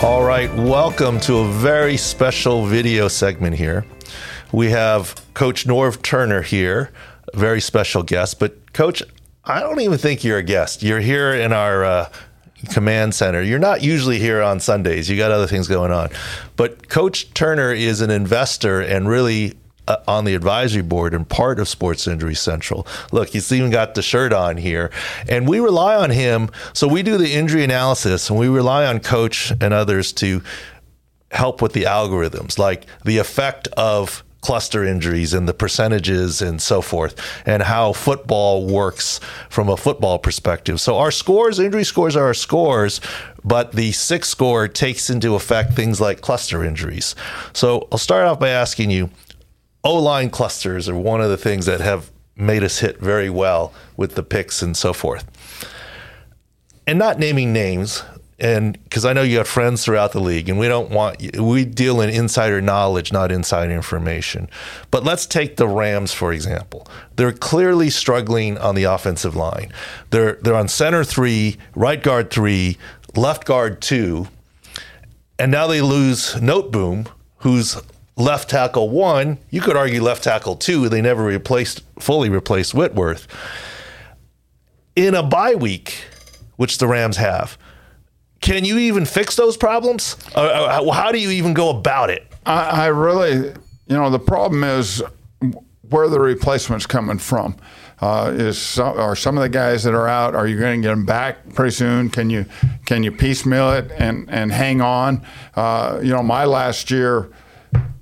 All right, welcome to a very special video segment here. We have Coach Norv Turner here, a very special guest. But, Coach, I don't even think you're a guest. You're here in our uh, command center. You're not usually here on Sundays, you got other things going on. But Coach Turner is an investor and really Uh, on the advisory board and part of Sports Injury Central. Look, he's even got the shirt on here. And we rely on him. So we do the injury analysis and we rely on Coach and others to help with the algorithms, like the effect of cluster injuries and the percentages and so forth, and how football works from a football perspective. So our scores, injury scores are our scores, but the six score takes into effect things like cluster injuries. So I'll start off by asking you O line clusters are one of the things that have made us hit very well with the picks and so forth. And not naming names, and because I know you have friends throughout the league, and we don't want we deal in insider knowledge, not insider information. But let's take the Rams for example. They're clearly struggling on the offensive line. They're they're on center three, right guard three, left guard two, and now they lose Noteboom, who's left tackle one. You could argue left tackle two. They never replaced fully replaced Whitworth in a bye week, which the Rams have. Can you even fix those problems? Uh, uh how do you even go about it? I, I really, you know, the problem is where the replacement's coming from. Uh, is some, are some of the guys that are out? Are you going to get them back pretty soon? Can you can you piecemeal it and and hang on? Uh, you know, my last year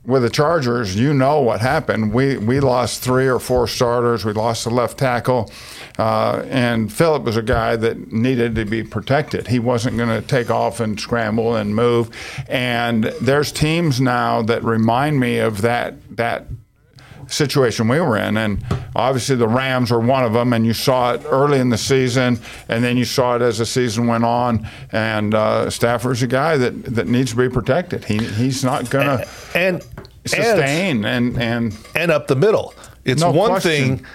with the Chargers, you know what happened. We we lost three or four starters. We lost the left tackle, uh, and Philip was a guy that needed to be protected. He wasn't going to take off and scramble and move. And there's teams now that remind me of that that situation we were in. And obviously, the Rams were one of them, and you saw it early in the season, and then you saw it as the season went on. And uh, Stafford's a guy that, that needs to be protected. He, he's not going to. And sustain and and and up the middle. It's no one question. thing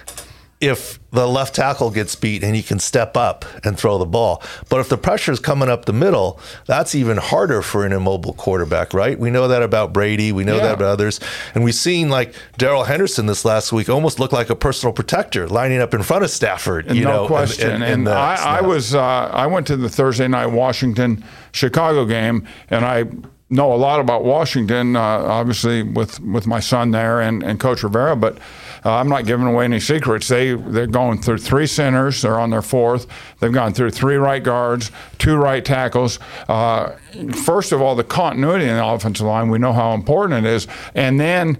if the left tackle gets beat and he can step up and throw the ball. But if the pressure is coming up the middle, that's even harder for an immobile quarterback, right? We know that about Brady. We know Yeah. that about others. And we've seen like Darrell Henderson this last week almost look like a personal protector lining up in front of Stafford. You no know, question. in and the I, I was uh, I went to the Thursday night Washington Chicago game, and I know a lot about Washington, uh, obviously with with my son there and, and Coach Rivera, but. Uh, I'm not giving away any secrets. They they're going through three centers. They're on their fourth. They've gone through three right guards, two right tackles. Uh, first of all, the continuity in the offensive line. We know how important it is, and then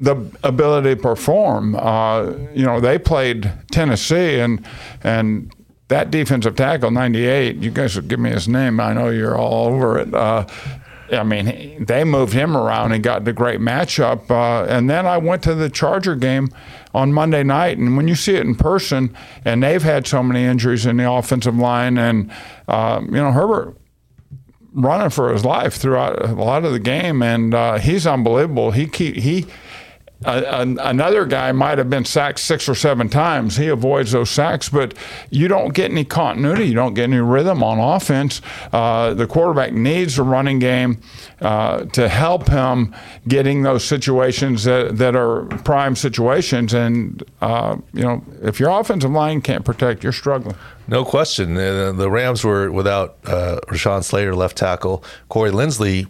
the ability to perform. Uh, you know, they played Tennessee, and and that defensive tackle, 98. You guys will give me his name. I know you're all over it. Uh, I mean, they moved him around and got the great matchup. Uh, and then I went to the Charger game on Monday night, and when you see it in person, and they've had so many injuries in the offensive line, and um, you know Herbert running for his life throughout a lot of the game, and uh, he's unbelievable. He keep, he. An- another guy might have been sacked six or seven times. He avoids those sacks, but you don't get any continuity. You don't get any rhythm on offense. Uh, the quarterback needs a running game uh, to help him getting those situations that, that are prime situations. And, uh, you know, if your offensive line can't protect, you're struggling. No question. The Rams were without uh, Rashawn Slater, left tackle, Corey Linsley,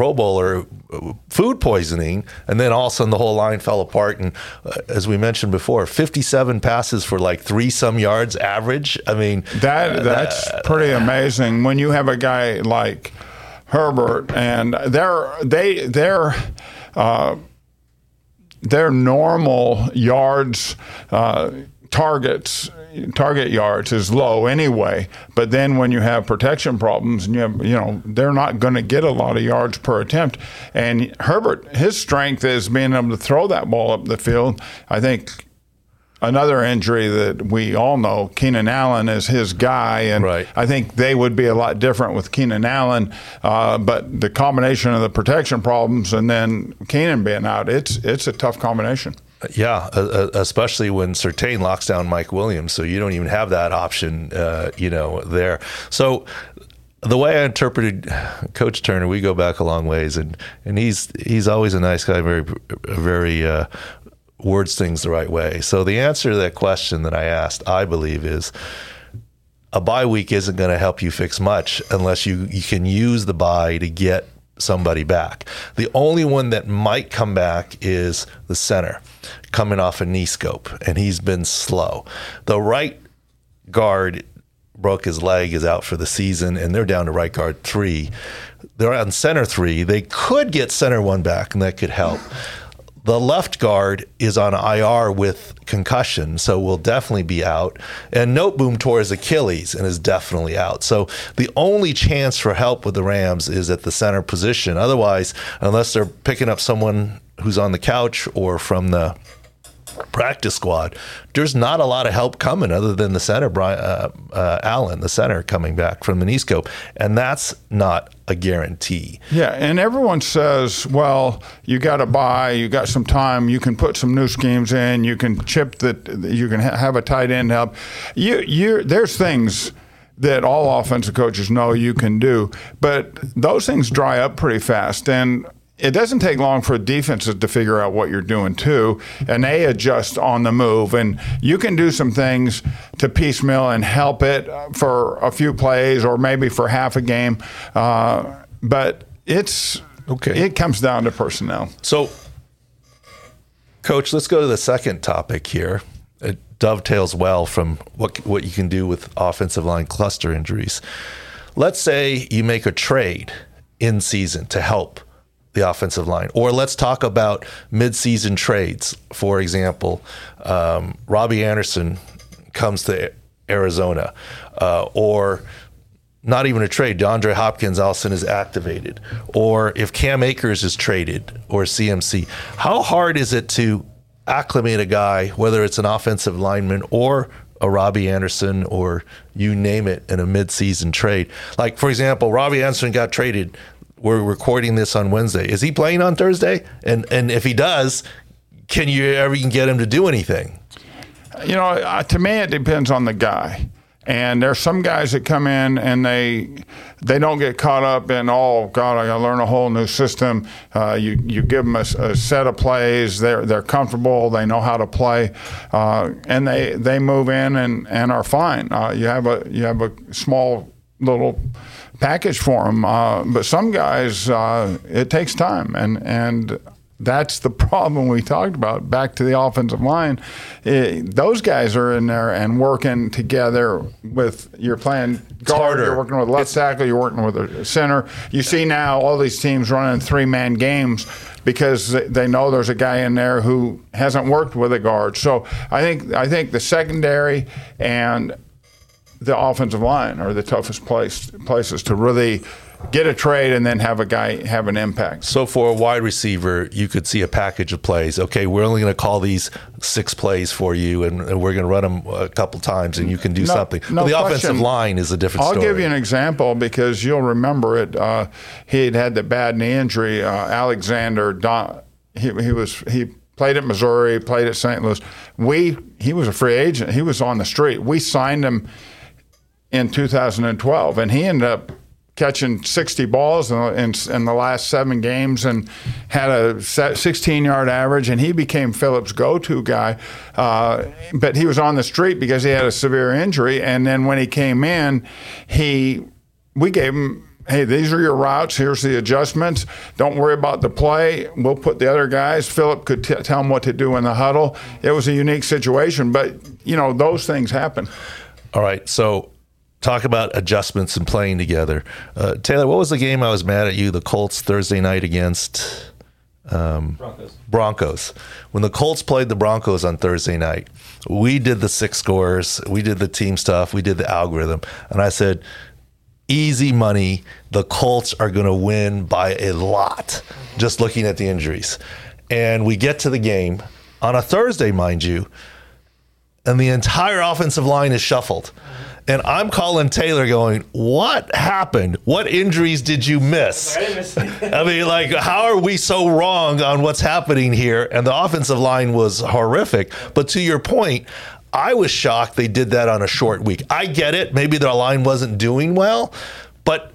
Pro Bowler, uh, food poisoning, and then all of a sudden the whole line fell apart. And uh, as we mentioned before, 57 passes for like three some yards average. I mean, That that's pretty amazing when you have a guy like Herbert and they're they they're uh, their normal yards uh, targets target yards is low anyway but then when you have protection problems and you have you know they're not going to get a lot of yards per attempt and Herbert his strength is being able to throw that ball up the field I think another injury that we all know, Keenan Allen is his guy, and Right. I think they would be a lot different with Keenan Allen. Uh, but the combination of the protection problems and then Keenan being out, it's it's a tough combination. Yeah, especially when Surtain locks down Mike Williams, so you don't even have that option, uh, you know, there. So the way I interpreted Coach Turner, we go back a long ways, and and he's he's always a nice guy, very very uh, words things the right way. So the answer to that question that I asked, I believe, is a bye week isn't going to help you fix much unless you you can use the bye to get somebody back. The only one that might come back is the center coming off a knee scope, and he's been slow. The right guard broke his leg, is out for the season, and they're down to right guard three. They're on center three. They could get center one back, and that could help. The left guard is on IR with concussion, so will definitely be out. And Noteboom tore his Achilles and is definitely out. So the only chance for help with the Rams is at the center position. Otherwise, unless they're picking up someone who's on the couch or from the practice squad, there's not a lot of help coming other than the center, Brian uh, uh, Allen, the center coming back from the knee scope, and that's not a guarantee. Yeah, and everyone says, well, you got to buy, you got some time, you can put some new schemes in, you can chip that, you can ha- have a tight end help. You, you, there's things that all offensive coaches know you can do, but those things dry up pretty fast, and it doesn't take long for defenses to figure out what you're doing too, and they adjust on the move. And you can do some things to piecemeal and help it for a few plays or maybe for half a game, uh, but it's okay. It comes down to personnel. So, coach, let's go to the second topic here. It dovetails well from what what you can do with offensive line cluster injuries. Let's say you make a trade in season to help the offensive line. Or let's talk about midseason trades. For example, um, Robbie Anderson comes to Arizona, uh, or not even a trade. DeAndre Hopkins also is activated, or if Cam Akers is traded, or CMC. How hard is it to acclimate a guy, whether it's an offensive lineman or a Robbie Anderson or you name it in a midseason trade? Like for example, Robbie Anderson got traded we're recording this on Wednesday. Is he playing on Thursday? And and if he does, can you ever get him to do anything? You know, uh, to me, it depends on the guy. And there's some guys that come in and they they don't get caught up in oh God I got to learn a whole new system. Uh, you you give them a, a, set of plays. They're they're comfortable. They know how to play, uh, and they they move in and, and are fine. Uh, you have a you have a small little package for them. Uh, but some guys, uh, it takes time, and and that's the problem we talked about. Back to the offensive line, it, those guys are in there and working together with you're playing guard, you're working with left tackle, you're working with a center. You see now all these teams running three man games because they know there's a guy in there who hasn't worked with a guard. So I think I think the secondary and the offensive line are the toughest place places to really get a trade and then have a guy have an impact. So for a wide receiver, you could see a package of plays. Okay, we're only going to call these six plays for you, and, and we're going to run them a couple times, and you can do no, something. No but the question. offensive line is a different. I'll story. give you an example because you'll remember it. Uh, he had had the bad knee injury. Uh, Alexander Don, he, he was he played at Missouri, played at St. Louis. We he was a free agent. He was on the street. We signed him in 2012, and he ended up catching 60 balls in, in, in, the last seven games and had a 16 yard average. And he became Philip's go to guy. Uh, but he was on the street because he had a severe injury. And then when he came in, he we gave him. Hey, these are your routes. Here's the adjustments. Don't worry about the play. We'll put the other guys. Philip could t- tell him what to do in the huddle. It was a unique situation, but you know those things happen. All right, so talk about adjustments and playing together. Uh, Taylor, what was the game I was mad at you? The Colts Thursday night against um, Broncos. Broncos. When the Colts played the Broncos on Thursday night, we did the six scores, we did the team stuff, we did the algorithm, and I said, easy money. The Colts are going to win by a lot. Just looking at the injuries, and we get to the game on a Thursday, mind you, and the entire offensive line is shuffled. And I'm calling Taylor going, What happened? What injuries did you miss? I mean, like, how are we so wrong on what's happening here? And the offensive line was horrific. But to your point, I was shocked they did that on a short week. I get it. Maybe their line wasn't doing well, but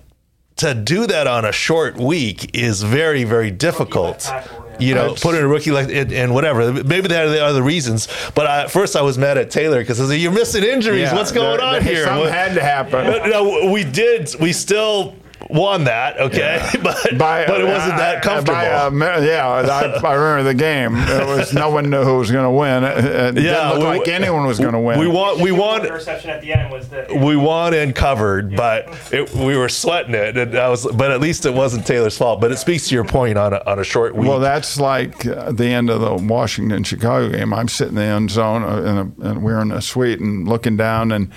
to do that on a short week is very, very difficult. You know, put in a rookie like and, and whatever. Maybe there are other reasons. But I, at first, I was mad at Taylor because I was like, "You're missing injuries. Yeah, What's going there- on there- here?" Something What- had to happen. no, we did. We still won that, okay, but By- but it wasn't that comfortable. by, uh, yeah, I, I remember the game. It was no one knew who was going to win. It, it Yeah, didn't look we- like anyone was going to win. we won. We won. The won. interception at the end was the. We won and covered, but it, we were sweating it. And I was, but at least it wasn't Taylor's fault. But it speaks to your point on a, on a short week. Well, that's like uh, the end of the Washington Chicago game. I'm sitting in the end zone, uh, in a, and we're in a suite and looking down, and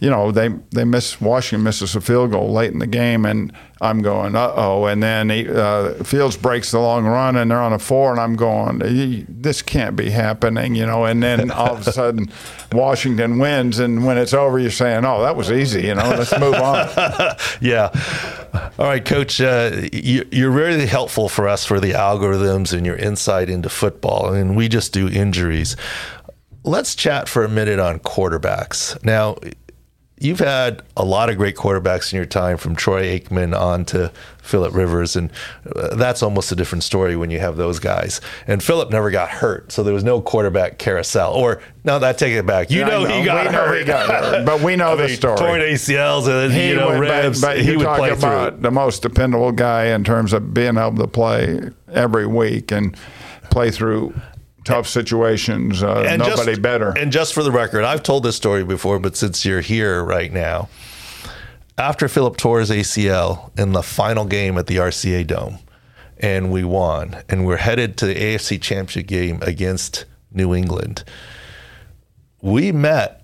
you know they they miss Washington misses a field goal late in the game, and I'm going uh oh, and then he, uh, Fields breaks the long run, and they're on a four, and I'm going this can't be happening, you know, and then all of a sudden Washington wins, and when it's over, you're saying oh that was easy, you know, let's move on. yeah. All right, Coach. Uh, you, you're really helpful for us for the algorithms and your insight into football, and we just do injuries. Let's chat for a minute on quarterbacks. Now, you've had a lot of great quarterbacks in your time, from Troy Aikman on to Philip Rivers, and uh, that's almost a different story when you have those guys. And Philip never got hurt, so there was no quarterback carousel. Or no, that take it back. You I know, he got know hurt. he got hurt, but we know I the mean, story. Torn ACLs and you know but- ribs. But, he you would play about through. the most dependable guy in terms of being able to play every week and play through tough situations. Uh, And nobody just, better. And just for the record, I've told this story before, but since you're here right now, after Philip tore his ACL in the final game at the RCA Dome, and we won, and we're headed to the AFC Championship game against New England, we met.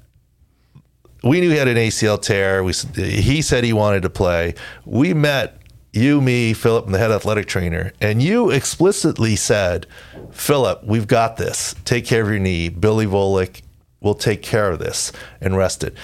We knew he had an ACL tear. We, he said he wanted to play. We met you, me, Philip, and the head athletic trainer, and you explicitly said, "Philip, we've got this. Take care of your knee. Billy Volek will take care of this and rest it."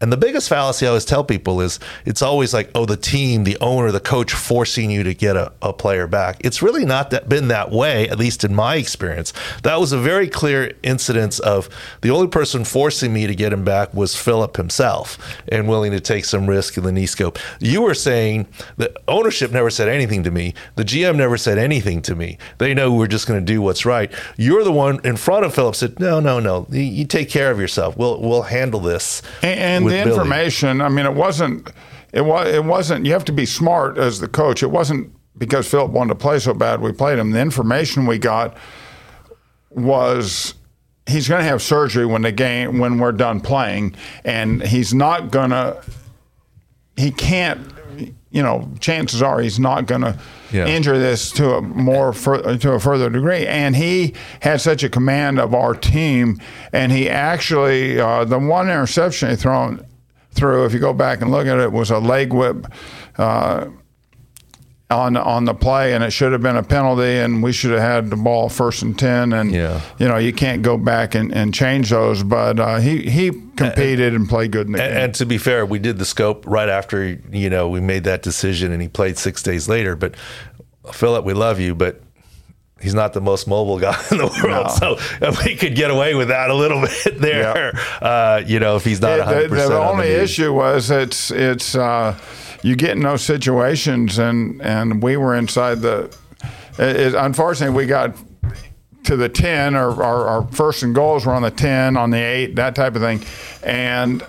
And the biggest fallacy I always tell people is it's always like, oh, the team, the owner, the coach forcing you to get a, a player back. It's really not that been that way, at least in my experience. That was a very clear incidence of the only person forcing me to get him back was Philip himself and willing to take some risk in the knee scope. You were saying the ownership never said anything to me. The GM never said anything to me. They know we're just going to do what's right. You're the one in front of Philip said, no, no, no. You, you take care of yourself. We'll we'll handle this. and and with the Billy." information, I mean, it wasn't. It was. It wasn't. You have to be smart as the coach. It wasn't because Philip wanted to play so bad. We played him. The information we got was he's going to have surgery when the game when we're done playing, and he's not going to. He can't. You know, chances are he's not going to Yeah. injure this to a more fur- to a further degree. And he had such a command of our team, and he actually uh, the one interception he thrown through. If you go back and look at it, was a leg whip. Uh, on on the play, and it should have been a penalty, and we should have had the ball first and ten. And Yeah. you know you can't go back and, and change those. But uh, he he competed and played good in the And, game. and to be fair, we did the scope right after you know we made that decision, and he played six days later. But Philip, we love you, but he's not the most mobile guy in the world. No. So if we could get away with that a little bit there, uh, you know, if he's not the, 100 the, percent. the only issue was it's it's uh, you get in those situations, and and we were inside the. It, it- unfortunately, we got to the ten, or our, first and goals were on the ten, on the eight, that type of thing, and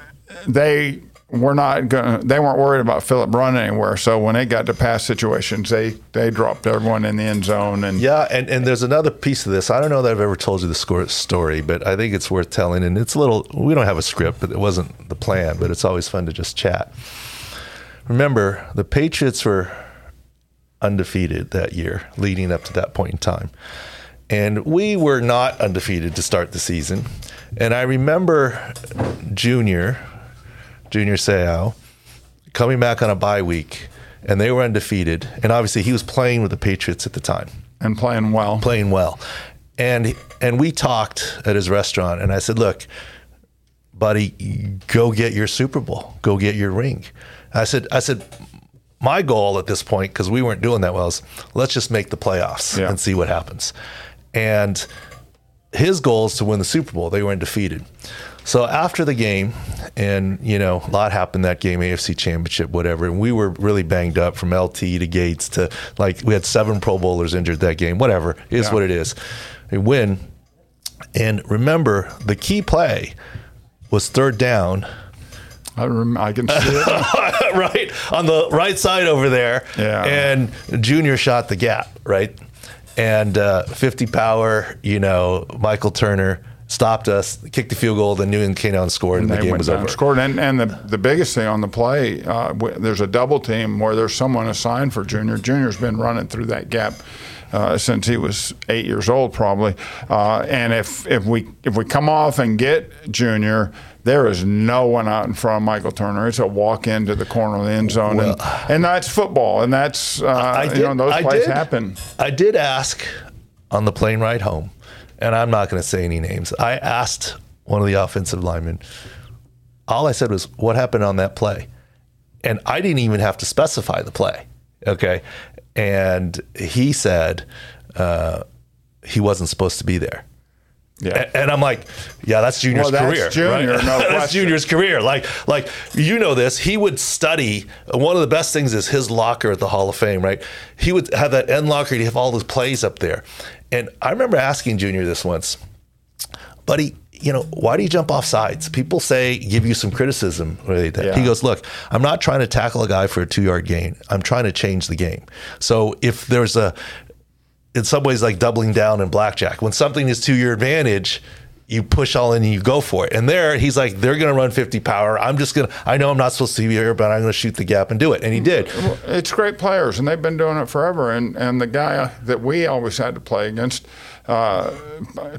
they were not going. They weren't worried about Philip running anywhere. So when they got to pass situations, they they dropped everyone in the end zone, and Yeah, and, and there's another piece of this. I don't know that I've ever told you the story, but I think it's worth telling. And it's a little, we don't have a script, but it wasn't the plan, but it's always fun to just chat. Remember, the Patriots were undefeated that year, leading up to that point in time. And we were not undefeated to start the season. And I remember Junior, Junior Seau, coming back on a bye week, and they were undefeated. And obviously, he was playing with the Patriots at the time and playing well. playing well. And and we talked at his restaurant, and I said, "Look, buddy, go get your Super Bowl, go get your ring." I said, "I said." My goal at this point, because we weren't doing that well, is let's just make the playoffs Yeah. and see what happens. And his goal is to win the Super Bowl. They were undefeated. So after the game, and you know, a lot happened that game, AFC Championship, whatever. And we were really banged up from LT to Gates to like we had seven Pro Bowlers injured that game. Whatever is Yeah. what it is. We win, and remember the key play was third down. I, rem- I can see it. right on the right side over there. Yeah. And Junior shot the gap, right? And uh, 50 power, you know, Michael Turner stopped us, kicked the field goal, then Newton came down and scored, and, the game was over. and scored. And, and the, the biggest thing on the play, uh, w- there's a double team where there's someone assigned for Junior. Junior's been running through that gap. Uh, since he was eight years old, probably, uh, and if if we if we come off and get Junior, there is no one out in front of Michael Turner. It's a walk into the corner of the end zone, and, and that's football, and that's uh, I you know those I plays did- happen. I did ask on the plane ride home, and I'm not going to say any names. I asked one of the offensive linemen. All I said was, "What happened on that play?" And I didn't even have to specify the play. Okay, and he said uh, he wasn't supposed to be there. Yeah. And I'm like, yeah, that's Junior's Well, that's career. Junior, right? no that's. Junior's career. Like, like you know this. He would study. One of the best things is his locker at the Hall of Fame, right? He would have that end locker. He'd have all his plays up there. And I remember asking Junior this once, buddy. You know, why do you jump off sides? People say give you some criticism. Really. Yeah. He goes, look, I'm not trying to tackle a guy for a two yard gain. I'm trying to change the game. So if there's a in some ways like doubling down in blackjack. When something is to your advantage, you push all in and you go for it. And there, he's like, they're going to run 50 power. I'm just going to, I know I'm not supposed to be here, but I'm going to shoot the gap and do it. And he did. It's great players, and they've been doing it forever. And and the guy that we always had to play against, uh,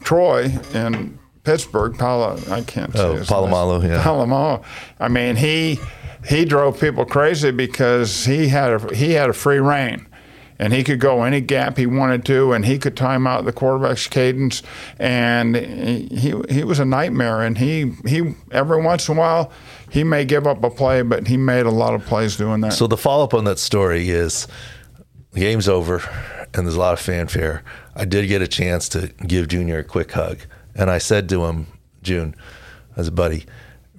Troy in Pittsburgh, Pala, I can't oh, say Oh, Polamalu, name. yeah. Polamalu. I mean, he he drove people crazy because he had a he had a free reign. And he could go any gap he wanted to, and he could time out the quarterback's cadence. And he, he he was a nightmare. And he he every once in a while he may give up a play, but he made a lot of plays doing that. So the follow up on that story is the game's over and there's a lot of fanfare. I did get a chance to give Junior a quick hug. And I said to him, June, as a buddy,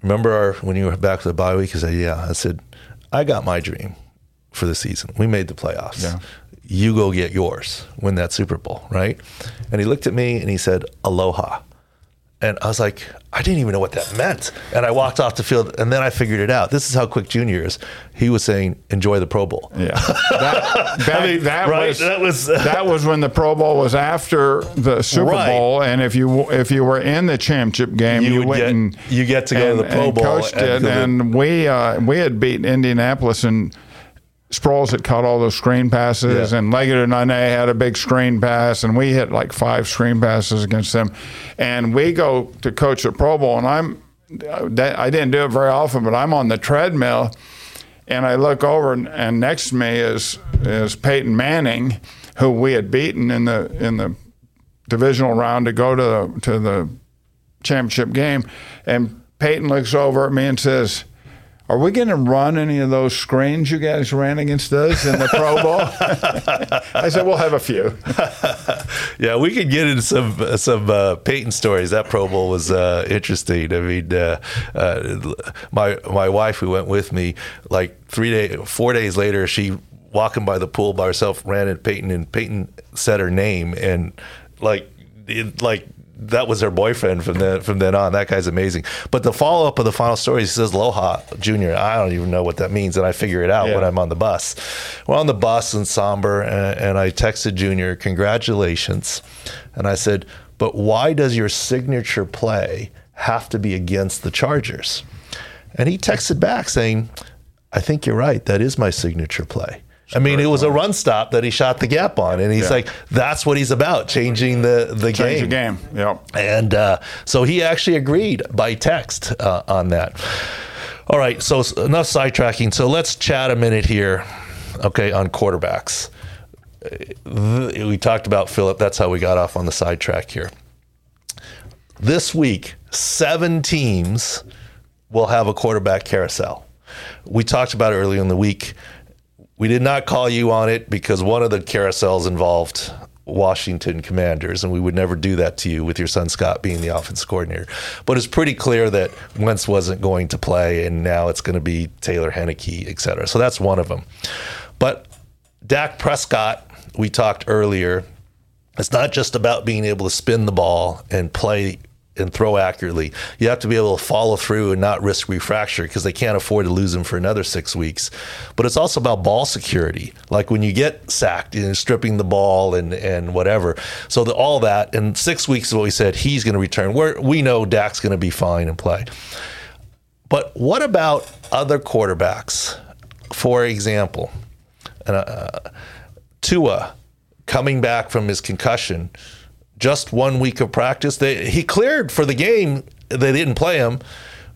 remember our, when you were back for the bye week? He said, Yeah. I said, I got my dream for the season. We made the playoffs. Yeah. You go get yours, win that Super Bowl, right? And he looked at me and he said, Aloha. And I was like, I didn't even know what that meant. And I walked off the field, and then I figured it out. This is how quick Junior is. He was saying, "Enjoy the Pro Bowl." Yeah, that, that, I mean, that right, was that was- that was when the Pro Bowl was after the Super Right. Bowl, and if you if you were in the championship game, You you, went get- and you get to go to the Pro and Bowl coached and and we uh, we had beaten Indianapolis and. Sproles had caught all those screen passes, Yeah. and Legedu Naanee had a big screen pass, and we hit like five screen passes against them. And we go to coach the Pro Bowl, and I'm I didn't do it very often, but I'm on the treadmill, and I look over, and, and next to me is is Peyton Manning, who we had beaten in the in the divisional round to go to the, to the championship game, and Peyton looks over at me and says. Are we going to run any of those screens you guys ran against us in the Pro Bowl? I said, we'll have a few. Yeah, we could get into some some uh, Peyton stories. That Pro Bowl was uh, interesting. I mean, uh, uh, my my wife who went with me, like three day, four days later, she walking by the pool by herself ran into Peyton, and Peyton said her name, and like it, like. That was her boyfriend from then from then on. That guy's amazing. But the follow up of the final story, he says Aloha Junior. I don't even know what that means, and I figure it out Yeah. when I'm on the bus. We're on the bus in somber, and, and I texted Junior, "Congratulations," and I said, "But why does your signature play have to be against the Chargers?" And he texted back saying, "I think you're right. That is my signature play." I mean, it was a run stop that he shot the gap on, and he's Yeah. like, "That's what he's about, changing the the Change game." the game. Yep. And uh, so he actually agreed by text uh, on that. All right, so enough sidetracking. So let's chat a minute here, okay, on quarterbacks. Uh, We talked about Philip. That's how we got off on the sidetrack here. This week, seven teams will have a quarterback carousel. We talked about it earlier in the week. We did not call you on it because one of the carousels involved Washington Commanders, and we would never do that to you with your son Scott being the offense coordinator. But it's pretty clear that Wentz wasn't going to play, and now it's going to be Taylor Heinicke, et cetera. So that's one of them. But Dak Prescott, we talked earlier, it's not just about being able to spin the ball and play and throw accurately. You have to be able to follow through and not risk refracture because they can't afford to lose him for another six weeks. But it's also about ball security, like when you get sacked, you know, stripping the ball and and whatever. So the, all that in six weeks is what we said he's going to return. Where we know Dak's going to be fine and play. But what about other quarterbacks? For example, uh, Tua coming back from his concussion just one week of practice. They, he cleared for the game. They didn't play him.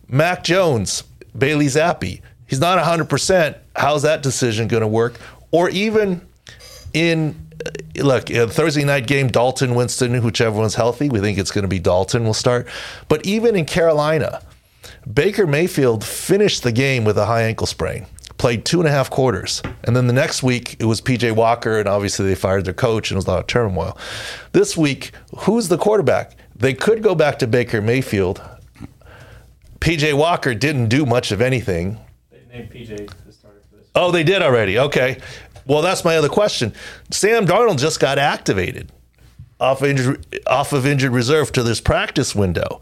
Mac Jones, Bailey Zappe. He's not 100%. How's that decision going to work? Or even in, look, Thursday night game, Dalton, Winston, whichever one's healthy. We think it's going to be Dalton will start. But even in Carolina, Baker Mayfield finished the game with a high ankle sprain played two and a half quarters. And then the next week, it was PJ Walker, and obviously they fired their coach, and it was a lot of turmoil. This week, who's the quarterback? They could go back to Baker Mayfield. PJ Walker didn't do much of anything. They named PJ the starter for this. Oh, they did already. Okay. Well, that's my other question. Sam Darnold just got activated off injured, off of injured reserve to this practice window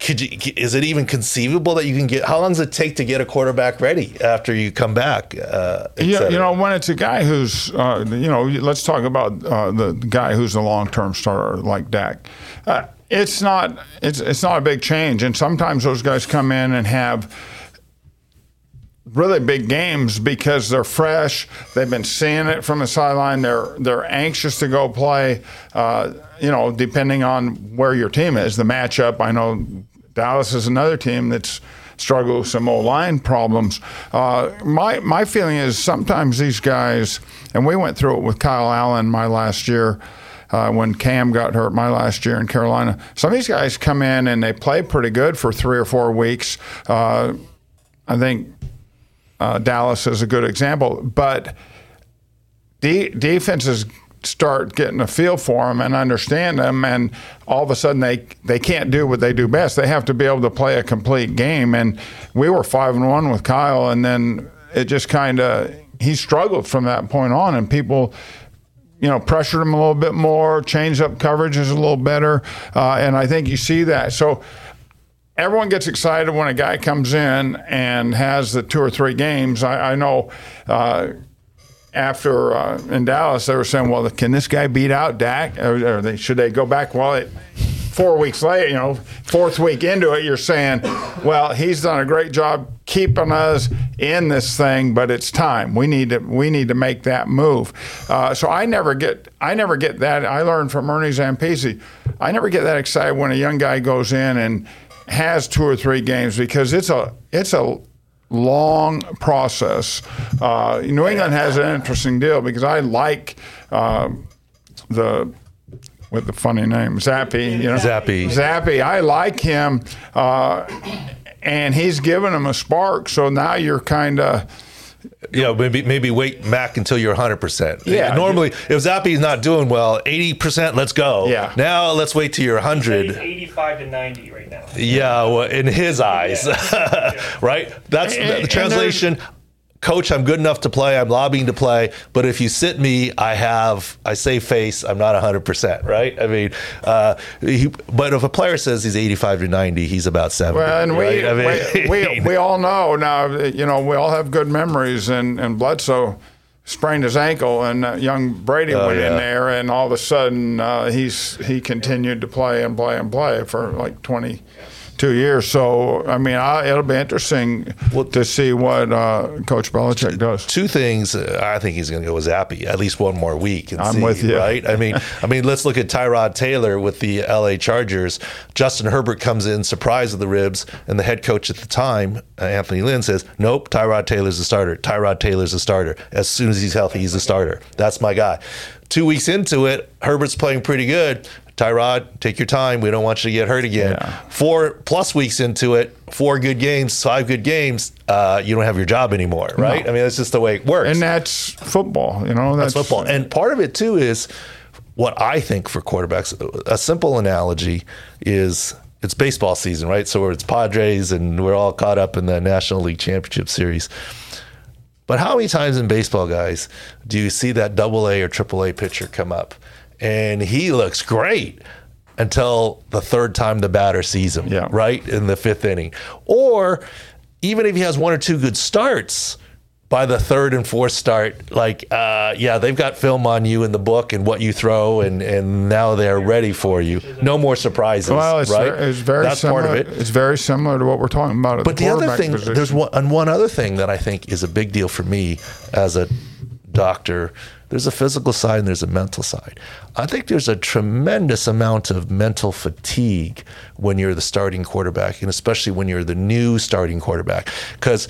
could you, is it even conceivable that you can get? How long does it take to get a quarterback ready after you come back? Uh, yeah, you know, when it's a guy who's, uh, you know, let's talk about uh, the guy who's a long-term starter like Dak. Uh, it's not, it's it's not a big change, and sometimes those guys come in and have really big games because they're fresh. They've been seeing it from the sideline. They're they're anxious to go play. Uh, you know, depending on where your team is, the matchup. I know Dallas is another team that's struggled with some old line problems. Uh, my my feeling is sometimes these guys, and we went through it with Kyle Allen my last year. Uh, when Cam got hurt my last year in Carolina, some of these guys come in and they play pretty good for three or four weeks. Uh, I think uh, Dallas is a good example, but de- defenses start getting a feel for them and understand them, and all of a sudden they they can't do what they do best. They have to be able to play a complete game. And we were five and one with Kyle, and then it just kind of he struggled from that point on, and people. You know, pressured him a little bit more, changed up coverage is a little better, uh, and I think you see that. So, everyone gets excited when a guy comes in and has the two or three games. I, I know uh, after uh, in Dallas, they were saying, "Well, can this guy beat out Dak? Or, or they, should they go back?" Well, it, four weeks later, you know, fourth week into it, you're saying, "Well, he's done a great job keeping us in this thing, but it's time. We need to we need to make that move." Uh, so I never get I never get that. I learned from Ernie Zampese. I never get that excited when a young guy goes in and has two or three games because it's a it's a long process. Uh, New England has an interesting deal because I like uh, the with the funny name Zappe. You know, Zappe. Zappe. I like him, uh, and he's given him a spark. So now you're kind of yeah, maybe maybe wait Mac until you're 100. percent Yeah. Normally, if Zappe's not doing well, 80 percent, let's go. Yeah. Now let's wait till you're He's 100. 85 to 90 right now. Yeah, well, in his eyes, right? That's And- the and translation. Coach, I'm good enough to play. I'm lobbying to play, but if you sit me, I have I save face. I'm not 100, percent right? I mean, uh, he, but if a player says he's 85 to 90, he's about 70. Well, and we, right? I mean, we, we, we all know now, you know, we all have good memories, and, and Bledsoe sprained his ankle, and uh, young Brady went yeah. in there, and all of a sudden uh, he's he continued to play and play and play for like 22 years. So, I mean, I, it'll be interesting to see what uh, Coach Belichick does. two things. Uh, I think he's going to go with Zappe at least one more week. And I'm see, with you. Right? I mean, I mean, let's look at Tyrod Taylor with the L.A. Chargers. Justin Herbert comes in, surprise of the ribs, and the head coach at the time, uh, Anthony Lynn, says, "Nope, Tyrod Taylor's the starter. Tyrod Taylor's the starter. As soon as he's healthy, he's the starter. That's my guy." Two weeks into it, Herbert's playing pretty good. Tyrod, take your time. We don't want you to get hurt again. Yeah. Four plus weeks into it, four good games, five good games, uh, you don't have your job anymore, right? I mean, that's just the way it works. And that's football, you know. That's, That's football. And part of it too is what I think for quarterbacks, a simple analogy is it's baseball season, right? So it's Padres and we're all caught up in the National League Championship Series. But how many times in baseball, guys, do you see that double A or triple A pitcher come up and he looks great until the third time the batter sees him, Yeah. right? In the fifth inning. Or even if he has one or two good starts, by the third and fourth start, like, uh, yeah, they've got film on you in the book and what you throw, and, and now they're ready for you. No more surprises, Well, it's, right? it's very That's similar. part of it. It's very similar to what we're talking about. At But the, other thing, position. there's one, and one other thing that I think is a big deal for me as a doctor. There's a physical side and there's a mental side. I think there's a tremendous amount of mental fatigue when you're the starting quarterback, and especially when you're the new starting quarterback, because.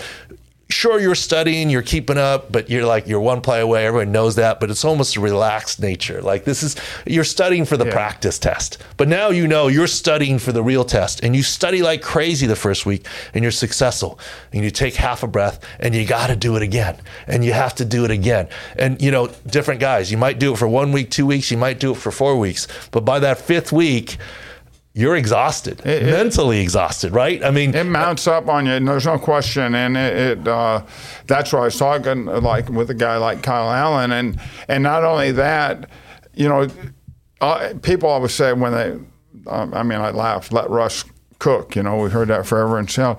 Sure, you're studying, you're keeping up, but you're like you're one play away. Everyone knows that, but it's almost a relaxed nature. Like this is you're studying for the Yeah. practice test, but now you know you're studying for the real test, and you study like crazy the first week, and you're successful, and you take half a breath, and you got to do it again, and you have to do it again, and you know different guys. You might do it for one week, two weeks, you might do it for four weeks, but by that fifth week, you're exhausted, It- it- mentally exhausted, right? I mean, it mounts up on you, and there's no question. And it, it uh, that's what I was talking like with a guy like Kyle Allen, and and not only that, you know, uh, people always say when they, um, I mean, I laugh, let Russ cook. You know, we've heard that forever and so.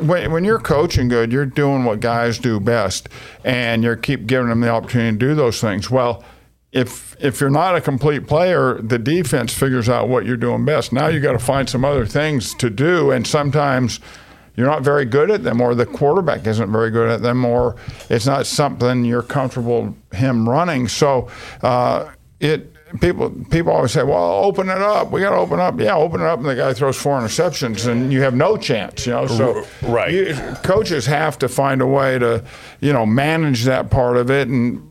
When, when you're coaching good, you're doing what guys do best, and you keep giving them the opportunity to do those things. Well. If if you're not a complete player, the defense figures out what you're doing best. Now you got to find some other things to do, and sometimes you're not very good at them, or the quarterback isn't very good at them, or it's not something you're comfortable him running. So uh, it people people always say, "Well, open it up. We got to open up." Yeah, open it up, and the guy throws four interceptions, and you have no chance. You know, so right. you- coaches have to find a way to you know manage that part of it and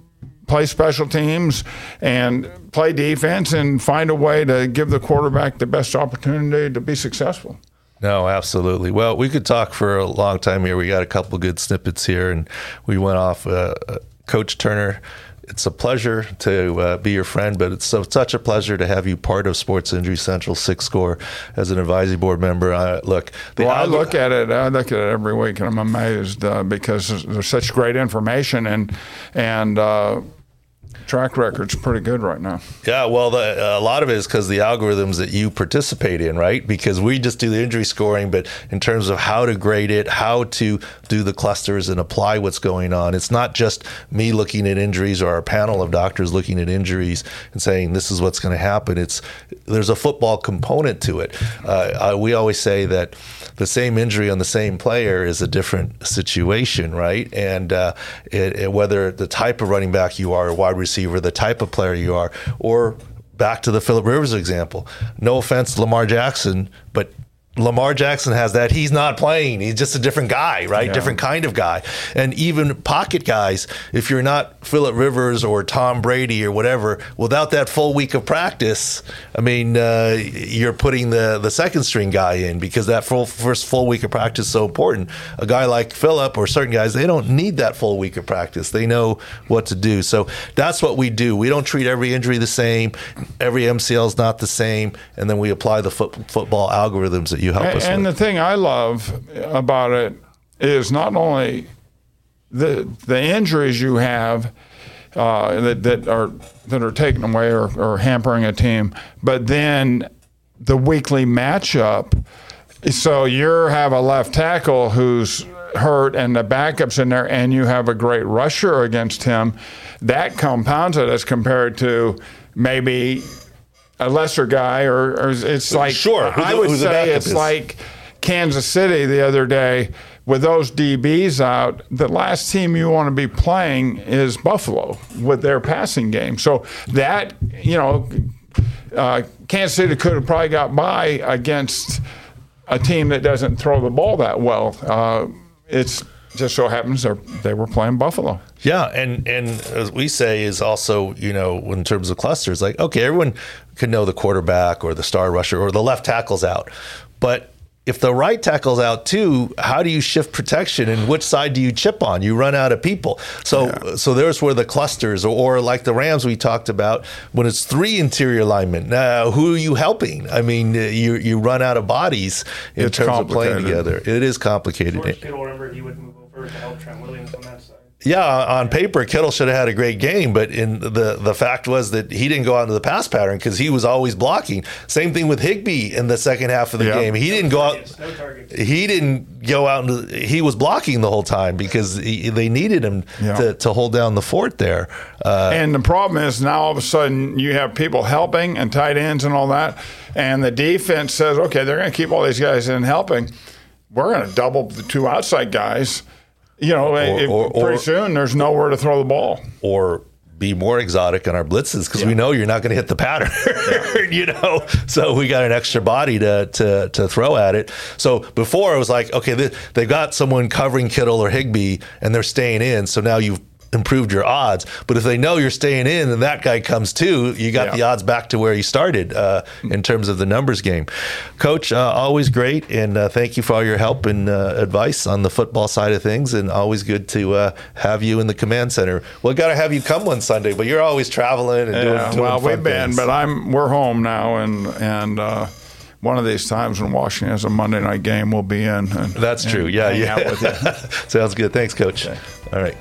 play special teams and play defense and find a way to give the quarterback the best opportunity to be successful. No, absolutely. Well, we could talk for a long time here. We got a couple good snippets here, and we went off. Uh, uh, Coach Turner, it's a pleasure to uh, be your friend, but it's so, such a pleasure to have you part of Sports Injury Central Six Score as an advisory board member. I, look, the Well, I look at it. I look at it every week, and I'm amazed uh, because there's, there's such great information and and uh, track record's pretty good right now. Yeah, well, the, a lot of it is because the algorithms that you participate in, right? Because we just do the injury scoring, but in terms of how to grade it, how to do the clusters and apply what's going on, it's not just me looking at injuries or our panel of doctors looking at injuries and saying this is what's going to happen. It's there's a football component to it. Uh, uh, we always say that the same injury on the same player is a different situation, right? And uh, it, it- whether the type of running back you are, wide receiver, the type of player you are, or back to the Philip Rivers example. No offense Lamar Jackson, but Lamar Jackson has that. He's not playing. He's just a different guy, right? Different kind of guy. And even pocket guys, if you're not Philip Rivers or Tom Brady or whatever, without that full week of practice, I mean, uh, you're putting the, the second string guy in because that full first full week of practice is so important. A guy like Philip or certain guys, they don't need that full week of practice. They know what to do. So that's what we do. We don't treat every injury the same. Every MCL is not the same. And then we apply the foot, football algorithms that you help us And, and with. the thing I love about it is not only the the injuries you have uh, that that are that are taken away or, or hampering a team, but then the weekly matchup. So you have a left tackle who's hurt and the backup's in there, and you have a great rusher against him. That compounds it as compared to maybe a lesser guy, or, or it's like Sure, who I would the say it's is. like Kansas City the other day with those DBs out. The last team you want to be playing is Buffalo with their passing game. So that you know, uh, Kansas City could have probably got by against a team that doesn't throw the ball that well. Uh, it's just so happens they they were playing Buffalo. Yeah, and and as we say is also you know in terms of clusters, like okay, everyone can know the quarterback or the star rusher or the left tackle's out, but if the right tackle's out too, how do you shift protection and which side do you chip on? You run out of people. So Yeah. so there's where the clusters, or, or like the Rams we talked about, when it's three interior linemen. Now, who are you helping? I mean, uh, you you run out of bodies in It's terms of playing together. It is complicated. George Kittle, remember, he would move over to help Trent Williams on that side. Yeah, on paper, Kittle should have had a great game, but in the the fact was that he didn't go out into the pass pattern because he was always blocking. Same thing with Higbee in the second half of the Yeah. game. He didn't go out. No. He didn't go out and he was blocking the whole time because he, they needed him Yeah. to, to hold down the fort there. Uh, And the problem is now all of a sudden you have people helping and tight ends and all that, and the defense says, okay, they're going to keep all these guys in helping. We're going to double the two outside guys. You know, if- or- pretty or- soon there's nowhere to throw the ball. or be more exotic on our blitzes because we know you're not going to hit the pattern, you know. So we got an extra body to to to throw at it. So before it was like, okay, they, they got someone covering Kittle or Higbee, and they're staying in. So now you've improved your odds. But if they know you're staying in and that guy comes too, you got Yeah. the odds back to where you started uh, in terms of the numbers game. Coach, uh, always great, and uh, thank you for all your help and uh, advice on the football side of things, and always good to uh, have you in the command center. Well, got to have you come one Sunday, but you're always traveling and doing, Yeah, doing well, we've been, but I'm we're home now, and and uh, one of these times when Washington has a Monday night game, we'll be in. And, That's true. Yeah, yeah. Sounds good. Thanks, Coach. All right.